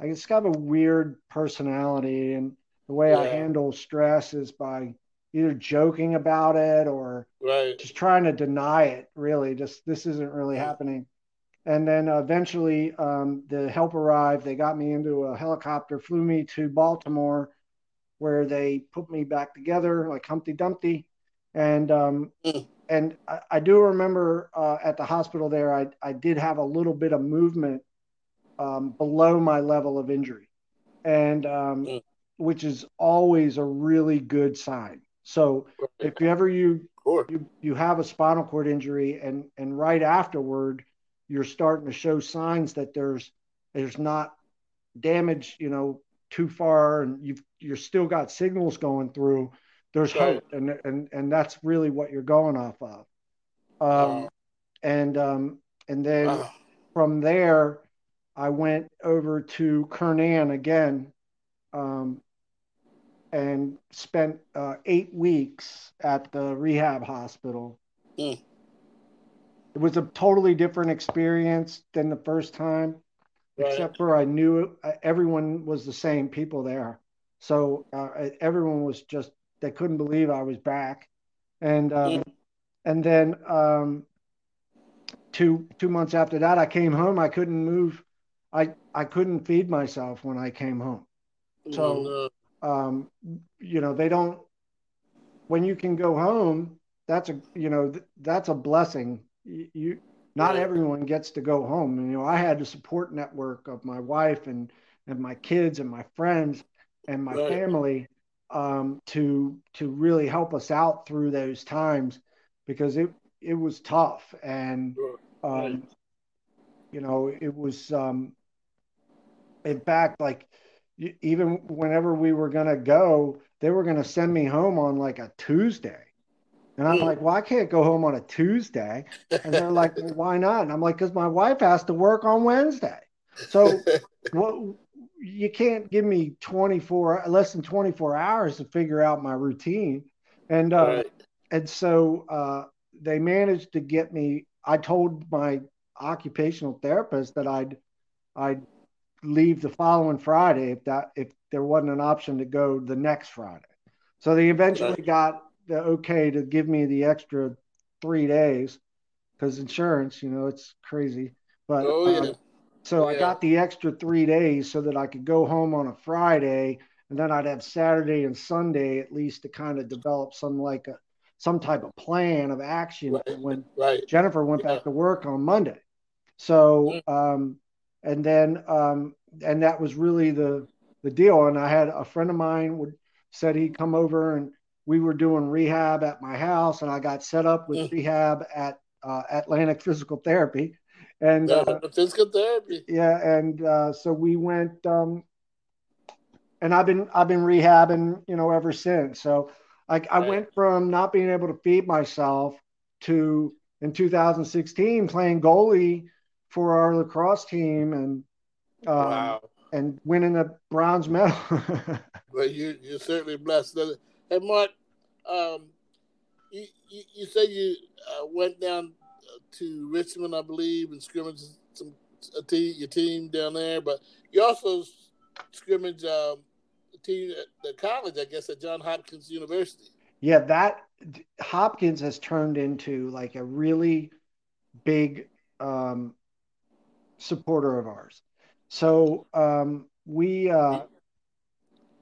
B: I just got a weird personality, and the way yeah. I handle stress is by either joking about it or
A: right.
B: just trying to deny it. Really, just this isn't really happening. And then eventually um, the help arrived. They got me into a helicopter, flew me to Baltimore, where they put me back together like Humpty Dumpty. And um, mm. and I, I, do remember uh, at the hospital there, I, I did have a little bit of movement um, below my level of injury, and um, mm. which is always a really good sign. So if ever you, you you have a spinal cord injury and and right afterward you're starting to show signs that there's there's not damage, you know, too far, and you've you're still got signals going through. There's right. hope, and and and that's really what you're going off of. Um, wow. And um, and then wow. from there, I went over to Kernan again, um, and spent uh, eight weeks at the rehab hospital. Mm it was a totally different experience than the first time, right. except for I knew uh, everyone was the same people there. So uh, everyone was just they couldn't believe I was back, and um, mm. and then um, two two months after that, I came home. I couldn't move. I I couldn't feed myself when I came home. So, um, you know, they don't. When you can go home, that's a you know that's a blessing. You, you not right. everyone gets to go home. And, you know, I had a support network of my wife and and my kids and my friends and my right. family um, to to really help us out through those times because it it was tough and um. You know it was um, in fact like even whenever we were going to go they were going to send me home on like a tuesday. And i'm mm. like well i can't go home on a tuesday. And they're like well, why not? And i'm like because my wife has to work on wednesday. So what you can't give me 24 less than 24 hours to figure out my routine. And uh, right. and so uh, they managed to get me i told my occupational therapist that i'd i'd leave the following friday if that if there wasn't an option to go the next friday so they eventually got the okay to give me the extra three days because insurance you know it's crazy but oh, yeah. um, so yeah. I got the extra three days so that I could go home on a Friday, and then I'd have Saturday and Sunday at least to kind of develop some like a some type of plan of action right. when right. Jennifer went yeah. back to work on Monday. So, um, and then um, and that was really the the deal. And I had a friend of mine would said he'd come over and we were doing rehab at my house, and I got set up with rehab at uh, Atlantic Physical Therapy and uh,
A: physical therapy.
B: Yeah, and uh, so we went, um, and I've been I've been rehabbing, you know, ever since. So I, I right. went from not being able to feed myself to in 2016 playing goalie for our lacrosse team and um, wow. and winning a bronze medal.
A: well, you you're certainly blessed. And Mark, um, you, you, you say you uh, went down to Richmond, I believe, and scrimmage some a team, your team down there. But you also scrimmage um, a team at the college, I guess, at John Hopkins University.
B: Yeah, that Hopkins has turned into like a really big um, supporter of ours. So um, we, uh,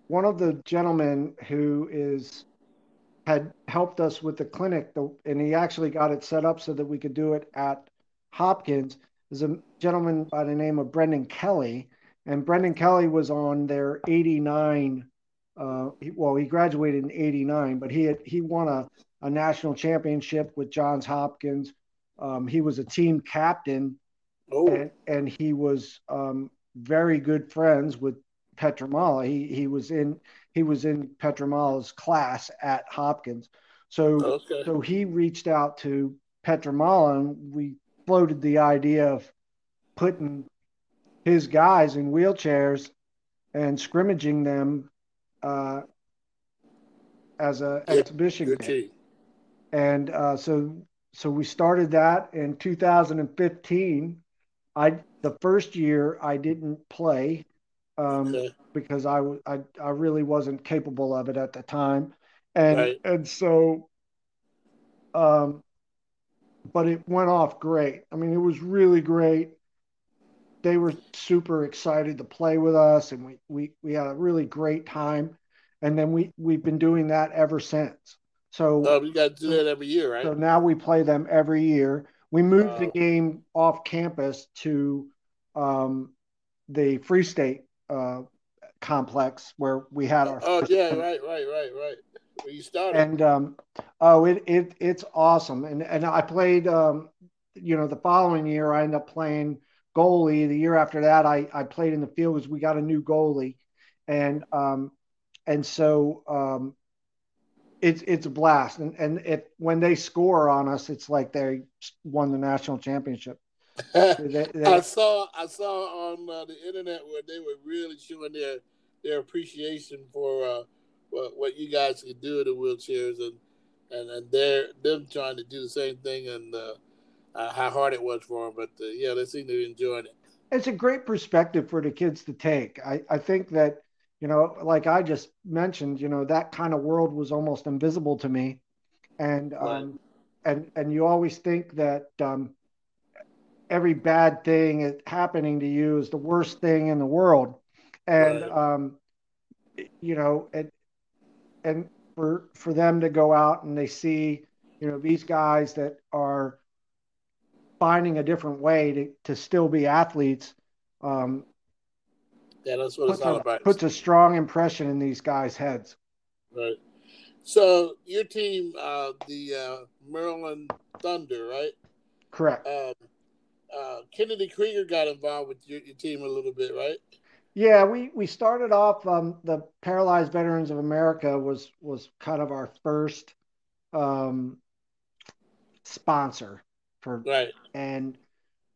B: one of the gentlemen who is had helped us with the clinic, and he actually got it set up so that we could do it at Hopkins. Is a gentleman by the name of Brendan Kelly, and Brendan Kelly was on their 89. Uh, well, he graduated in 89, but he had, he won a, a national championship with Johns Hopkins. Um, he was a team captain, oh. and, and he was um, very good friends with Pietramala. He he was in he was in Pietramala's class at Hopkins. So okay. so he reached out to Pietramala and we floated the idea of putting his guys in wheelchairs and scrimmaging them uh, as an yeah, exhibition game. And uh, so so we started that in 2015. I the first year I didn't play um, okay. because I, I I really wasn't capable of it at the time, and right. and so, um, but it went off great. I mean, it was really great. They were super excited to play with us, and we we we had a really great time, and then we we've been doing that ever since. So
A: oh, you got to do that every year, right?
B: So now we play them every year. We moved the game off campus to um, the Free State uh, complex where we had our.
A: Oh yeah, right, right, right, right. Where you started.
B: And um, oh, it it it's awesome. And and I played. Um, you know, the following year I ended up playing goalie. The year after that, I I played in the field because we got a new goalie, and um, and so um, it's it's a blast. And and it when they score on us, it's like they won the national championship.
A: I saw I saw on uh, the internet where they were really showing their their appreciation for uh, what, what you guys can do in the wheelchairs and and and they're them trying to do the same thing and uh, uh how hard it was for them. But uh, yeah, they seem to be enjoying it.
B: It's a great perspective for the kids to take. I, I think that you know, like I just mentioned, you know, that kind of world was almost invisible to me, and um, and and you always think that um, every bad thing happening to you is the worst thing in the world, and right. um, you know, and and for for them to go out and they see, you know, these guys that are finding a different way to, to still be athletes. Um,
A: yeah, that's what it's all
B: a,
A: about.
B: Puts a strong impression in these guys' heads.
A: Right. So your team, uh, the uh, Maryland Thunder, right?
B: Correct.
A: Um, uh, Kennedy Krieger got involved with your, your, team a little bit, right?
B: Yeah, we we started off. Um, the Paralyzed Veterans of America was was kind of our first um, sponsor for
A: right,
B: and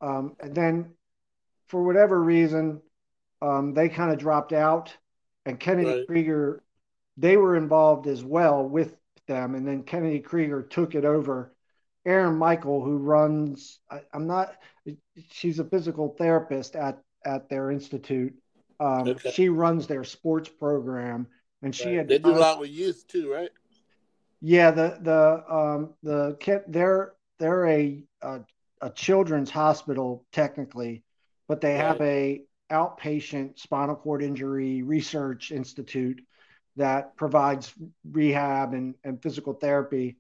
B: um, and then for whatever reason, um, they kind of dropped out, and Kennedy right. Krieger, they were involved as well with them, and then Kennedy Krieger took it over. Erin Michael, who runs, I, am not, she's a physical therapist at at their institute. Um, okay. She runs their sports program, and she right. had.
A: They do a lot with youth too, right?
B: Yeah, the the um the kid they're they're a a, a children's hospital technically, but they right. have a outpatient spinal cord injury research institute that provides rehab and, and physical therapy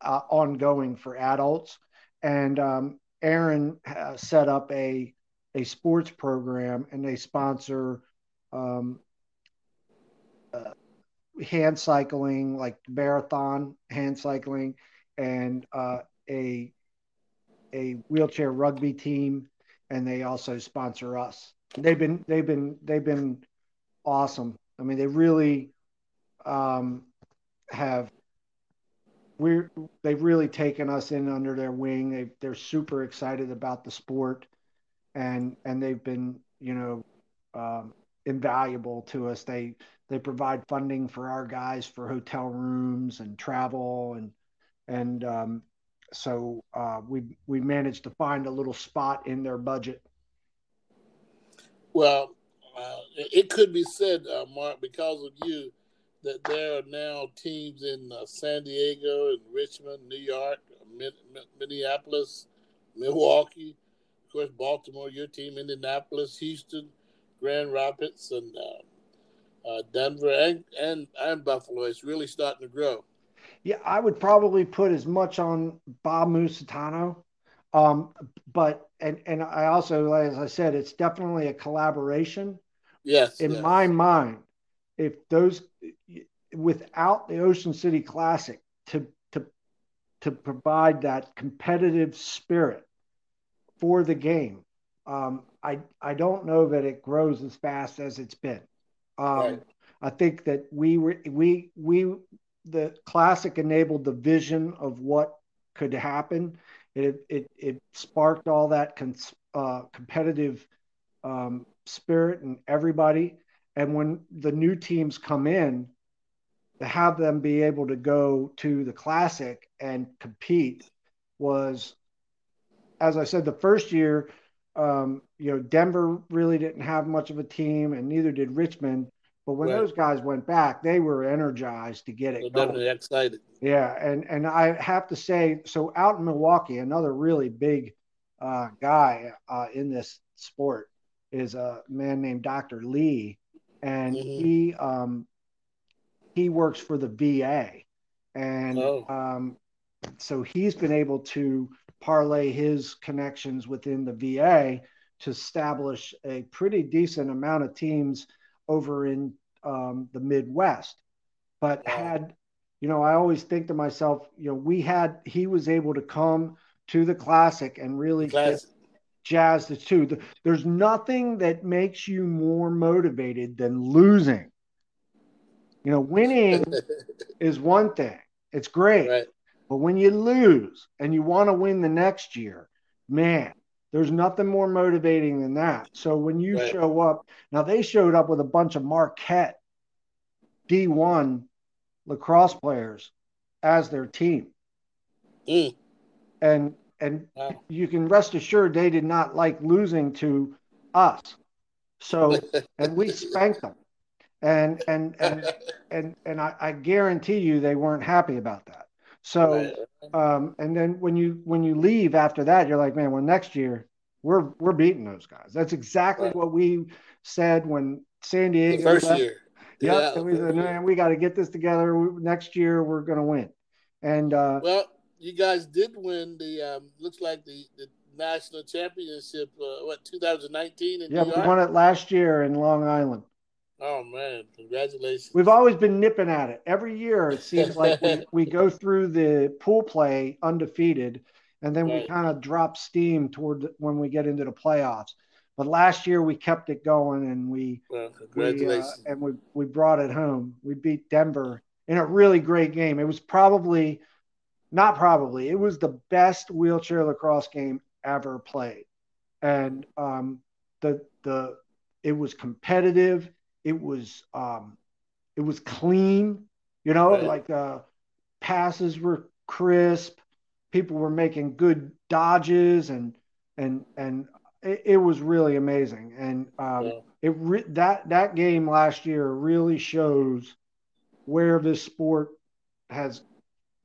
B: uh, ongoing for adults. And um, Erin set up a a sports program, and they sponsor um, uh, hand cycling, like marathon hand cycling, and uh, a a wheelchair rugby team, and they also sponsor us. They've been they've been they've been awesome. I mean, they really um, have we're they've really taken us in under their wing. They they're super excited about the sport, and and they've been you know um, invaluable to us. They they provide funding for our guys for hotel rooms and travel and and um, so uh, we we managed to find a little spot in their budget.
A: Well, uh, it could be said, uh, Mark, because of you, that there are now teams in uh, San Diego and Richmond, New York, Minneapolis, Milwaukee, of course, Baltimore, your team, Indianapolis, Houston, Grand Rapids, and uh, uh, Denver, and, and and Buffalo. It's really starting to grow.
B: Yeah, I would probably put as much on Bob Musitano. Um, but and and I also, as I said, it's definitely a collaboration.
A: Yes.
B: In
A: yes.
B: my mind, if those without the Ocean City Classic to to to provide that competitive spirit for the game, um, I I don't know that it grows as fast as it's been. Um, right. I think that we were we we the classic enabled the vision of what could happen. It it, it sparked all that cons, uh, competitive um, spirit in everybody. And when the new teams come in, to have them be able to go to the classic and compete was, as I said, the first year, um, you know, Denver really didn't have much of a team, and neither did Richmond. But when right. those guys went back, they were energized to get it.
A: They're definitely excited.
B: Yeah, and and I have to say, so out in Milwaukee, another really big uh, guy uh, in this sport is a man named Dr. Lee, and mm-hmm. he um, he works for the VA, and oh. um, so he's been able to parlay his connections within the VA to establish a pretty decent amount of teams over in um, the Midwest. But had, you know, I always think to myself, you know, we had, he was able to come to the classic and really jazz the two. There's nothing that makes you more motivated than losing. You know, winning is one thing, it's great. Right. But when you lose and you want to win the next year, man, there's nothing more motivating than that. So when you right. show up, now they showed up with a bunch of Marquette D1 lacrosse players as their team.
A: Mm.
B: And and you can rest assured they did not like losing to us. So and we spanked them. And and and and and I, I guarantee you they weren't happy about that. So, um, and then when you when you leave after that, you're like, man, well, next year we're we're beating those guys. That's exactly right. what we said when San Diego
A: the first left. year.
B: Yep, yeah, we said, man, we got to get this together. Next year, we're going to win. And uh,
A: well, you guys did win the um, looks like the, the national championship. Uh, what 2019 in
B: yeah, we won it last year in Long Island.
A: Oh man, congratulations!
B: We've always been nipping at it. Every year, it seems like we, we go through the pool play undefeated, and then right. we kind of drop steam toward when we get into the playoffs. But last year we kept it going, and we,
A: well.
B: We, uh, and we we brought it home. We beat Denver in a really great game. It was probably, not probably, it was the best wheelchair lacrosse game ever played, and um, the the it was competitive. It was um, it was clean. You know, right. like uh, passes were crisp. People were making good dodges and and and it, it was really amazing. And um, yeah. it re- that that game last year really shows where this sport has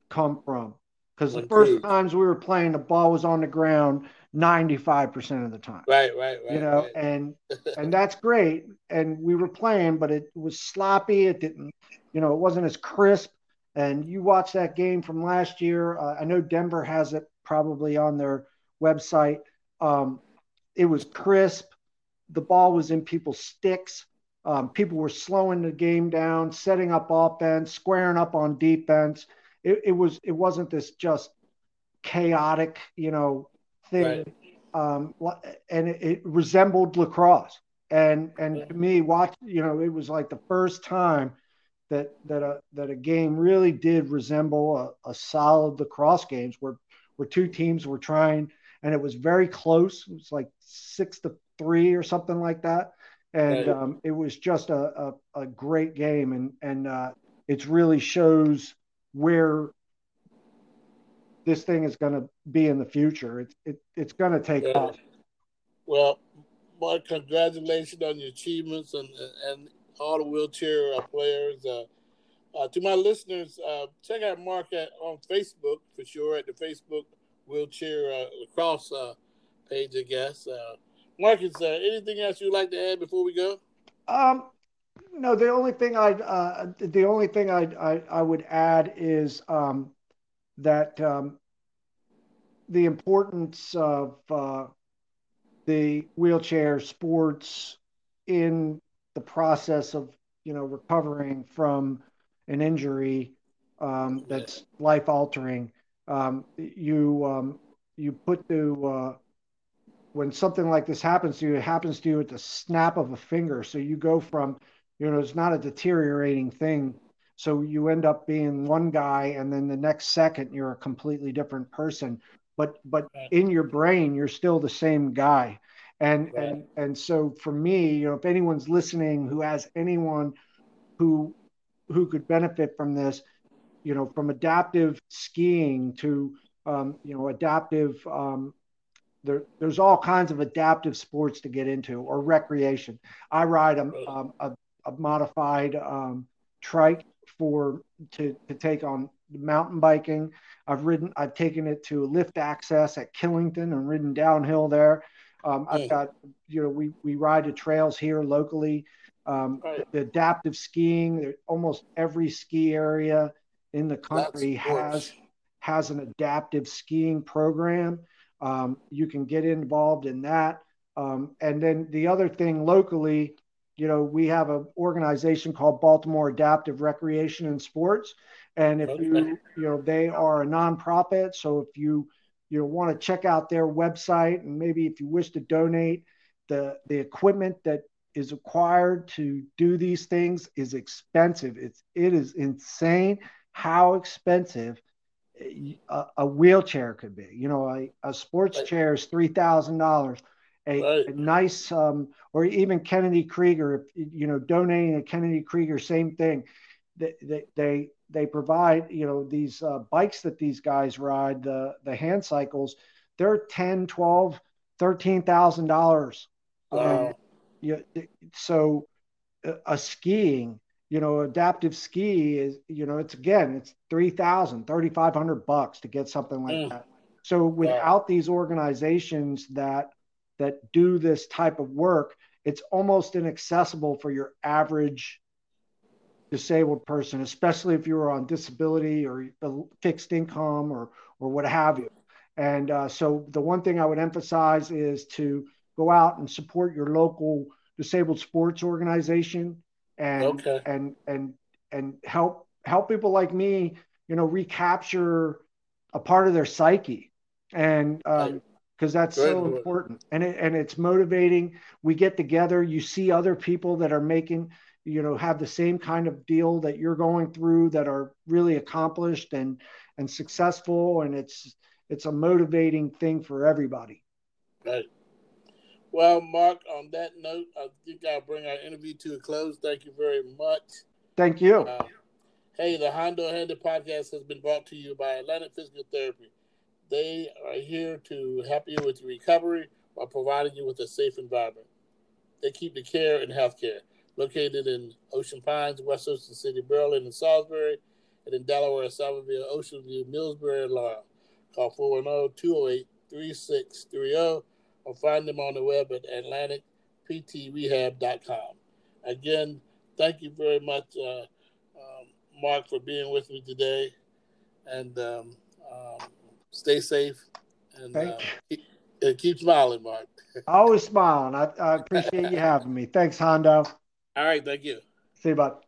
B: come from. Because the first times we were playing, the ball was on the ground 95% of the time.
A: Right, right, right.
B: You know,
A: right.
B: and and that's great. And we were playing, but it was sloppy. It didn't, you know, it wasn't as crisp. And you watch that game from last year. Uh, I know Denver has it probably on their website. Um, it was crisp. The ball was in people's sticks. Um, people were slowing the game down, setting up offense, squaring up on defense. It, it was it wasn't this just chaotic, you know, thing. Right. Um, and it, it, resembled lacrosse. And and yeah. to me, watch, you know, it was like the first time that that a that a game really did resemble a, a solid lacrosse games where where two teams were trying and it was very close. It was like six to three or something like that. And um, it was just a, a, a, great game. And, and uh, it really shows where this thing is going to be in the future. It's, it, it's going to take yeah. off.
A: Well, Mark, congratulations on your achievements and, and all the wheelchair players. Uh, uh, to my listeners, uh, check out Mark at, on Facebook for sure at the Facebook wheelchair uh, lacrosse uh, page, I guess. Uh, Marcus, uh, anything else you'd like to add before we go?
B: Um, no, the only thing I uh, the only thing I I, I would add is um, that um, the importance of uh, the wheelchair sports in the process of you know recovering from an injury um, that's life altering um, you um, you put to uh, when something like this happens to you, it happens to you at the snap of a finger. So you go from, you know, it's not a deteriorating thing. So you end up being one guy, and then the next second you're a completely different person. But but right. in your brain, you're still the same guy. And right. and and so for me, you know, if anyone's listening who has anyone who who could benefit from this, you know, from adaptive skiing to, um, you know, adaptive, um, there, there's all kinds of adaptive sports to get into or recreation. I ride a, um, a, a modified um, trike for to, to take on mountain biking. I've ridden, I've taken it to lift access at Killington and ridden downhill there. Um, I've got, you know, we, we ride the trails here locally. Um, right. the, the, adaptive skiing, almost every ski area in the country has has an adaptive skiing program. Um, you can get involved in that. Um, and then the other thing locally, you know, we have an organization called Baltimore Adaptive Recreation and Sports. And if you, you know, they are a nonprofit. So if you, you know, want to check out their website and maybe if you wish to donate, the, the equipment that is required to do these things is expensive. It's, it is insane how expensive a, a wheelchair could be. You know, a, a sports right. chair is three thousand dollars. A, nice, um, or even Kennedy Krieger, you know, donating a Kennedy Krieger, same thing. They, they, they, they provide, you know, these uh, bikes that these guys ride, the, the hand cycles, they're 10, 12, $13,000. Wow. Um, you, so uh, a skiing, you know, adaptive ski is, you know, it's again, it's 3,000, 3,500 bucks to get something like mm. that. So without these organizations that that do this type of work, it's almost inaccessible for your average disabled person, especially if you're on disability or a fixed income or or what have you. And uh, so the one thing I would emphasize is to go out and support your local disabled sports organization and okay. and and and help help people like me, you know, recapture a part of their psyche. And um, because that's Very so important. And it, and it's motivating. We get together. You see other people that are making you know have the same kind of deal that you're going through that are really accomplished and and successful. And it's it's a motivating thing for everybody.
A: Right well mark on that note i think i'll bring our interview to a close. Thank you very much.
B: Thank you. Uh,
A: hey the Hondo Handy's podcast has been brought to you by atlantic physical therapy. They are here to help you with your recovery while providing you with a safe environment. They keep the care and healthcare located in Ocean Pines, West Ocean City, Berlin, and Salisbury, and in Delaware, Selbyville, Ocean View, Millsboro, and Laurel. Call 410-208-3630 or find them on the web at atlanticptrehab.com. Again, thank you very much, uh, um, Mark, for being with me today. And um, um, stay safe, and uh, keep, and keep smiling, Mark.
B: Always smiling. I, I appreciate you having me. Thanks, Hondo.
A: All right, thank you.
B: See you, bud.